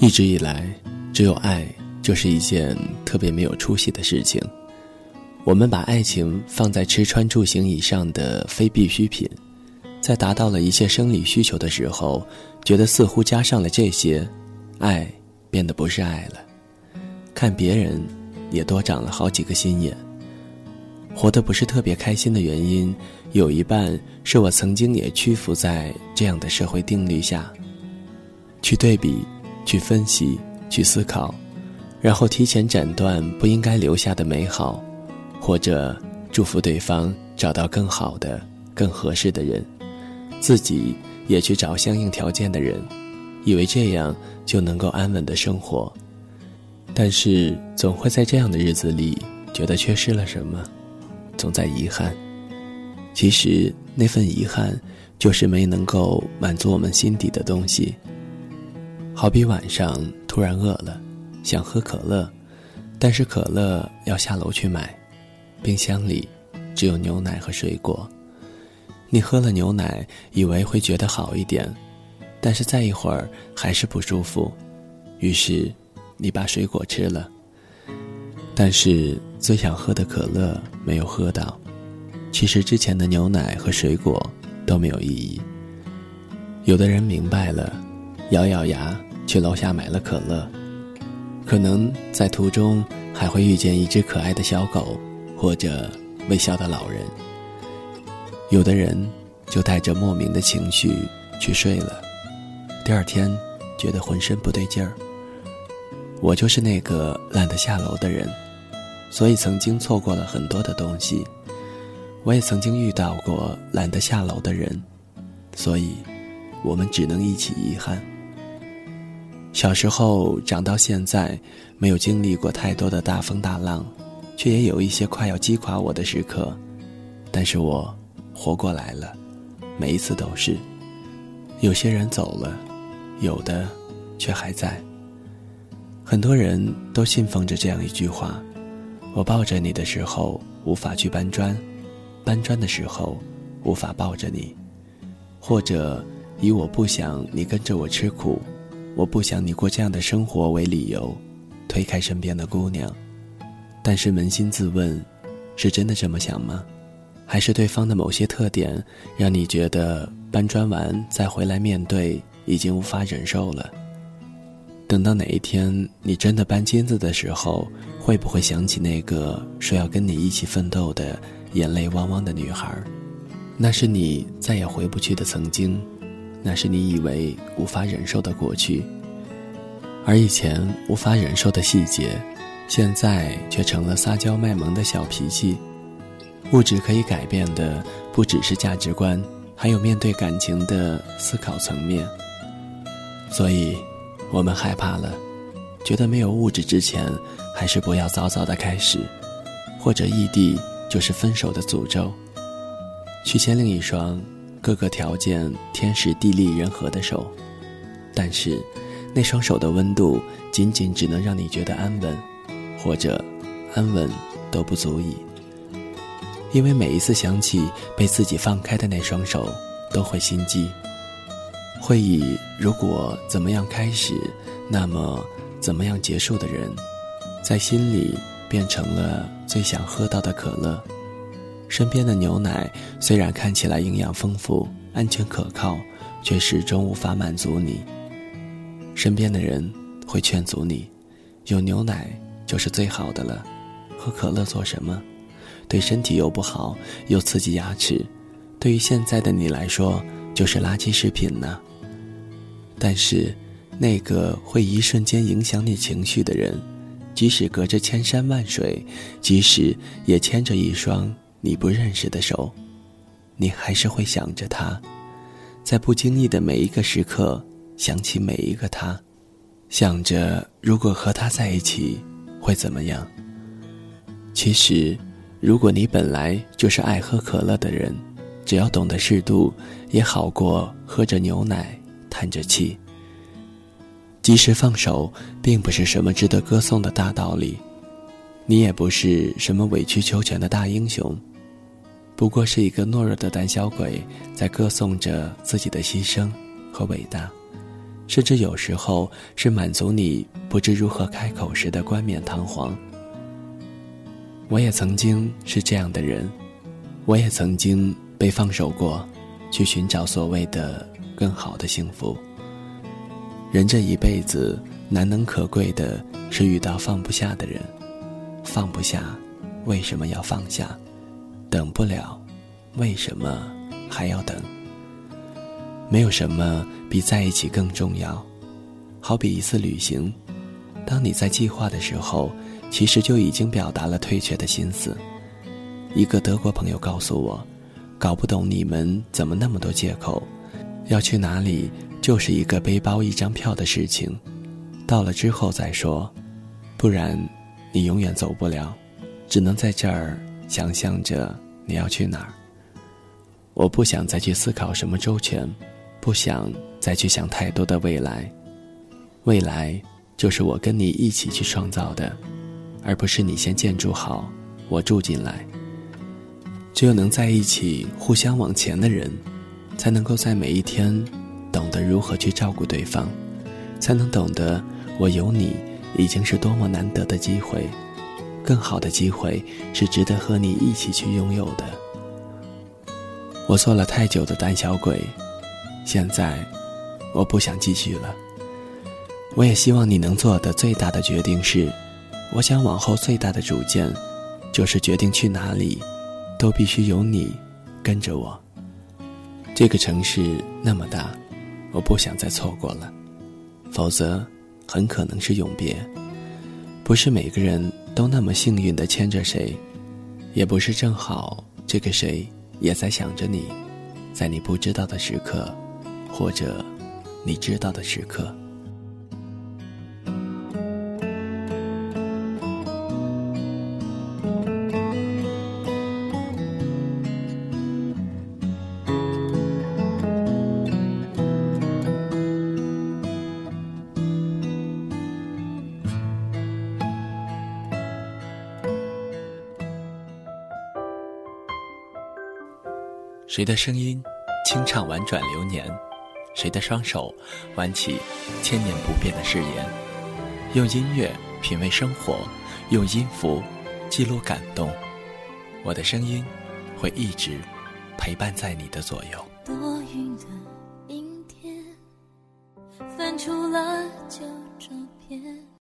一直以来，只有爱就是一件特别没有出息的事情。我们把爱情放在吃穿住行以上的非必需品，在达到了一切生理需求的时候，觉得似乎加上了这些，爱变得不是爱了。看别人，也多长了好几个心眼。活得不是特别开心的原因，有一半是我曾经也屈服在这样的社会定律下，去对比。去分析，去思考，然后提前斩断不应该留下的美好，或者祝福对方找到更好的、更合适的人，自己也去找相应条件的人，以为这样就能够安稳的生活。但是总会在这样的日子里觉得缺失了什么，总在遗憾。其实那份遗憾，就是没能够满足我们心底的东西。好比晚上突然饿了，想喝可乐，但是可乐要下楼去买，冰箱里只有牛奶和水果。你喝了牛奶，以为会觉得好一点，但是再一会儿还是不舒服，于是你把水果吃了。但是最想喝的可乐没有喝到，其实之前的牛奶和水果都没有意义。有的人明白了，咬咬牙。去楼下买了可乐，可能在途中还会遇见一只可爱的小狗，或者微笑的老人。有的人就带着莫名的情绪去睡了，第二天觉得浑身不对劲儿。我就是那个懒得下楼的人，所以曾经错过了很多的东西。我也曾经遇到过懒得下楼的人，所以，我们只能一起遗憾。小时候长到现在，没有经历过太多的大风大浪，却也有一些快要击垮我的时刻，但是我活过来了，每一次都是。有些人走了，有的却还在。很多人都信奉着这样一句话：我抱着你的时候无法去搬砖，搬砖的时候无法抱着你，或者以我不想你跟着我吃苦。我不想你过这样的生活为理由，推开身边的姑娘，但是扪心自问，是真的这么想吗？还是对方的某些特点让你觉得搬砖完再回来面对已经无法忍受了？等到哪一天你真的搬金子的时候，会不会想起那个说要跟你一起奋斗的眼泪汪汪的女孩？那是你再也回不去的曾经。那是你以为无法忍受的过去，而以前无法忍受的细节，现在却成了撒娇卖萌的小脾气。物质可以改变的不只是价值观，还有面对感情的思考层面。所以，我们害怕了，觉得没有物质之前，还是不要早早的开始，或者异地就是分手的诅咒，去签另一双。各个条件天时地利人和的手，但是那双手的温度仅仅只能让你觉得安稳，或者安稳都不足以。因为每一次想起被自己放开的那双手，都会心悸，会以如果怎么样开始，那么怎么样结束的人，在心里变成了最想喝到的可乐。身边的牛奶虽然看起来营养丰富、安全可靠，却始终无法满足你。身边的人会劝阻你：“有牛奶就是最好的了，喝可乐做什么？对身体又不好，又刺激牙齿。对于现在的你来说，就是垃圾食品呢。”但是，那个会一瞬间影响你情绪的人，即使隔着千山万水，即使也牵着一双。你不认识的手，你还是会想着他，在不经意的每一个时刻想起每一个他，想着如果和他在一起会怎么样。其实，如果你本来就是爱喝可乐的人，只要懂得适度，也好过喝着牛奶叹着气。及时放手，并不是什么值得歌颂的大道理，你也不是什么委曲求全的大英雄。不过是一个懦弱的胆小鬼，在歌颂着自己的牺牲和伟大，甚至有时候是满足你不知如何开口时的冠冕堂皇。我也曾经是这样的人，我也曾经被放手过，去寻找所谓的更好的幸福。人这一辈子难能可贵的是遇到放不下的人，放不下，为什么要放下？等不了，为什么还要等？没有什么比在一起更重要，好比一次旅行，当你在计划的时候，其实就已经表达了退却的心思。一个德国朋友告诉我，搞不懂你们怎么那么多借口，要去哪里就是一个背包一张票的事情，到了之后再说，不然你永远走不了，只能在这儿想象着你要去哪儿。我不想再去思考什么周全。不想再去想太多的未来，未来就是我跟你一起去创造的，而不是你先建筑好，我住进来。只有能在一起互相往前的人，才能够在每一天懂得如何去照顾对方，才能懂得我有你已经是多么难得的机会，更好的机会是值得和你一起去拥有的。我做了太久的胆小鬼。现在，我不想继续了。我也希望你能做的最大的决定是，我想往后最大的主见，就是决定去哪里，都必须有你跟着我。这个城市那么大，我不想再错过了，否则很可能是永别。不是每个人都那么幸运的牵着谁，也不是正好这个谁也在想着你，在你不知道的时刻。或者，你知道的时刻。谁的声音，清唱婉转流年？谁的双手挽起千年不变的誓言？用音乐品味生活，用音符记录感动。我的声音会一直陪伴在你的左右。多云的阴天，翻出了。